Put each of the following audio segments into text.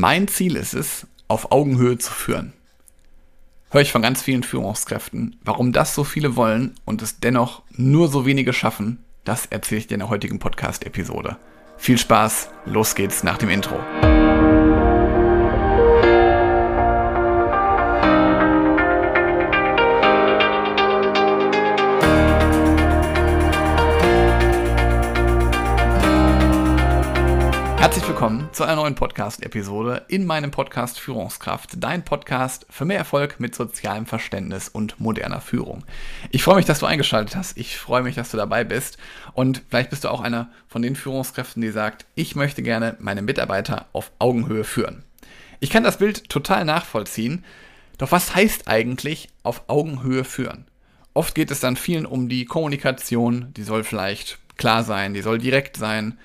Mein Ziel ist es, auf Augenhöhe zu führen. Höre ich von ganz vielen Führungskräften, warum das so viele wollen und es dennoch nur so wenige schaffen, das erzähle ich dir in der heutigen Podcast-Episode. Viel Spaß, los geht's nach dem Intro. Herzlich willkommen zu einer neuen Podcast-Episode in meinem Podcast Führungskraft, dein Podcast für mehr Erfolg mit sozialem Verständnis und moderner Führung. Ich freue mich, dass du eingeschaltet hast. Ich freue mich, dass du dabei bist. Und vielleicht bist du auch einer von den Führungskräften, die sagt, ich möchte gerne meine Mitarbeiter auf Augenhöhe führen. Ich kann das Bild total nachvollziehen. Doch was heißt eigentlich auf Augenhöhe führen? Oft geht es dann vielen um die Kommunikation, die soll vielleicht klar sein, die soll direkt sein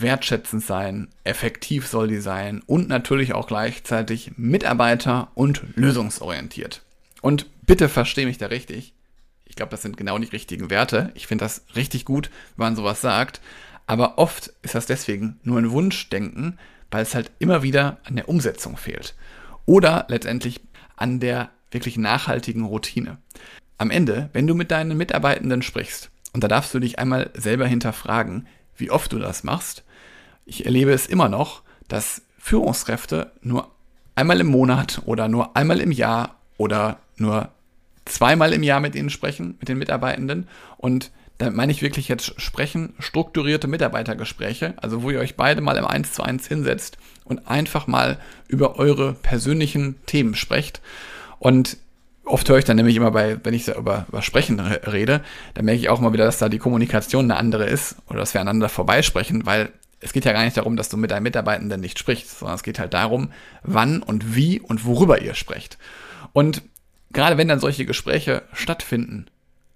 wertschätzend sein, effektiv soll die sein und natürlich auch gleichzeitig Mitarbeiter- und lösungsorientiert. Und bitte verstehe mich da richtig. Ich glaube, das sind genau die richtigen Werte. Ich finde das richtig gut, wenn man sowas sagt. Aber oft ist das deswegen nur ein Wunschdenken, weil es halt immer wieder an der Umsetzung fehlt. Oder letztendlich an der wirklich nachhaltigen Routine. Am Ende, wenn du mit deinen Mitarbeitenden sprichst, und da darfst du dich einmal selber hinterfragen, wie oft du das machst. Ich erlebe es immer noch, dass Führungskräfte nur einmal im Monat oder nur einmal im Jahr oder nur zweimal im Jahr mit ihnen sprechen, mit den Mitarbeitenden. Und da meine ich wirklich jetzt sprechen, strukturierte Mitarbeitergespräche, also wo ihr euch beide mal im 1 zu 1 hinsetzt und einfach mal über eure persönlichen Themen sprecht. Und oft höre ich dann nämlich immer bei, wenn ich so über, über Sprechen rede, dann merke ich auch mal wieder, dass da die Kommunikation eine andere ist oder dass wir aneinander vorbeisprechen, weil es geht ja gar nicht darum, dass du mit deinem Mitarbeitenden nicht sprichst, sondern es geht halt darum, wann und wie und worüber ihr sprecht. Und gerade wenn dann solche Gespräche stattfinden,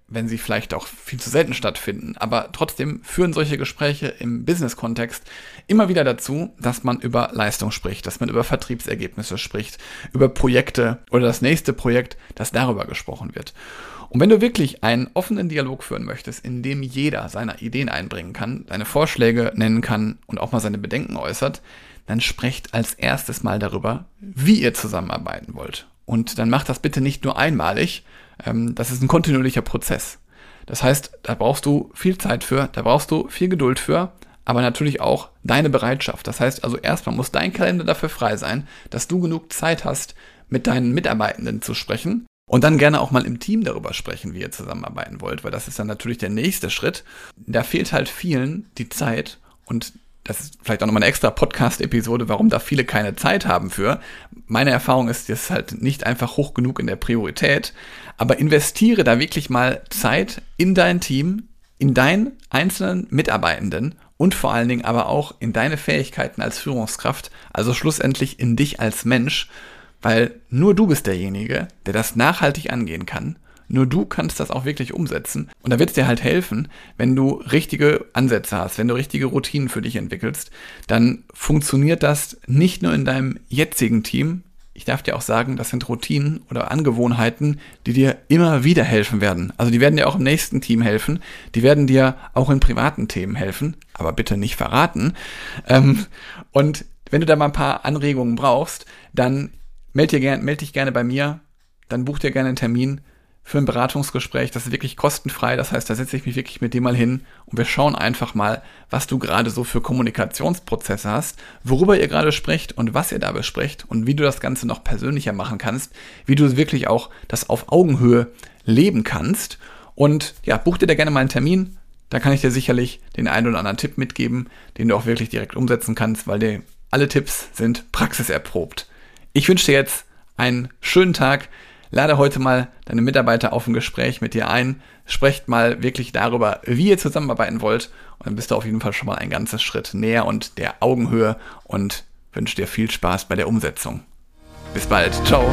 wenn sie vielleicht auch viel zu selten stattfinden. Aber trotzdem führen solche Gespräche im Business-Kontext immer wieder dazu, dass man über Leistung spricht, dass man über Vertriebsergebnisse spricht, über Projekte oder das nächste Projekt, dass darüber gesprochen wird. Und wenn du wirklich einen offenen Dialog führen möchtest, in dem jeder seine Ideen einbringen kann, seine Vorschläge nennen kann und auch mal seine Bedenken äußert, dann sprecht als erstes mal darüber, wie ihr zusammenarbeiten wollt. Und dann macht das bitte nicht nur einmalig, ähm, das ist ein kontinuierlicher Prozess. Das heißt, da brauchst du viel Zeit für, da brauchst du viel Geduld für, aber natürlich auch deine Bereitschaft. Das heißt also erstmal muss dein Kalender dafür frei sein, dass du genug Zeit hast, mit deinen Mitarbeitenden zu sprechen und dann gerne auch mal im Team darüber sprechen, wie ihr zusammenarbeiten wollt, weil das ist dann natürlich der nächste Schritt. Da fehlt halt vielen die Zeit und das ist vielleicht auch nochmal eine extra Podcast-Episode, warum da viele keine Zeit haben für. Meine Erfahrung ist, das ist halt nicht einfach hoch genug in der Priorität, aber investiere da wirklich mal Zeit in dein Team, in deinen einzelnen Mitarbeitenden und vor allen Dingen aber auch in deine Fähigkeiten als Führungskraft, also schlussendlich in dich als Mensch, weil nur du bist derjenige, der das nachhaltig angehen kann nur du kannst das auch wirklich umsetzen. Und da wird es dir halt helfen, wenn du richtige Ansätze hast, wenn du richtige Routinen für dich entwickelst, dann funktioniert das nicht nur in deinem jetzigen Team. Ich darf dir auch sagen, das sind Routinen oder Angewohnheiten, die dir immer wieder helfen werden. Also die werden dir auch im nächsten Team helfen. Die werden dir auch in privaten Themen helfen, aber bitte nicht verraten. Ähm, und wenn du da mal ein paar Anregungen brauchst, dann meld, dir gern, meld dich gerne bei mir, dann buch dir gerne einen Termin für ein Beratungsgespräch. Das ist wirklich kostenfrei. Das heißt, da setze ich mich wirklich mit dir mal hin und wir schauen einfach mal, was du gerade so für Kommunikationsprozesse hast, worüber ihr gerade sprecht und was ihr da besprecht und wie du das Ganze noch persönlicher machen kannst, wie du wirklich auch das auf Augenhöhe leben kannst. Und ja, buch dir da gerne mal einen Termin. Da kann ich dir sicherlich den einen oder anderen Tipp mitgeben, den du auch wirklich direkt umsetzen kannst, weil die, alle Tipps sind praxiserprobt. Ich wünsche dir jetzt einen schönen Tag. Lade heute mal deine Mitarbeiter auf ein Gespräch mit dir ein. Sprecht mal wirklich darüber, wie ihr zusammenarbeiten wollt. Und dann bist du auf jeden Fall schon mal ein ganzes Schritt näher und der Augenhöhe und wünsche dir viel Spaß bei der Umsetzung. Bis bald. Ciao.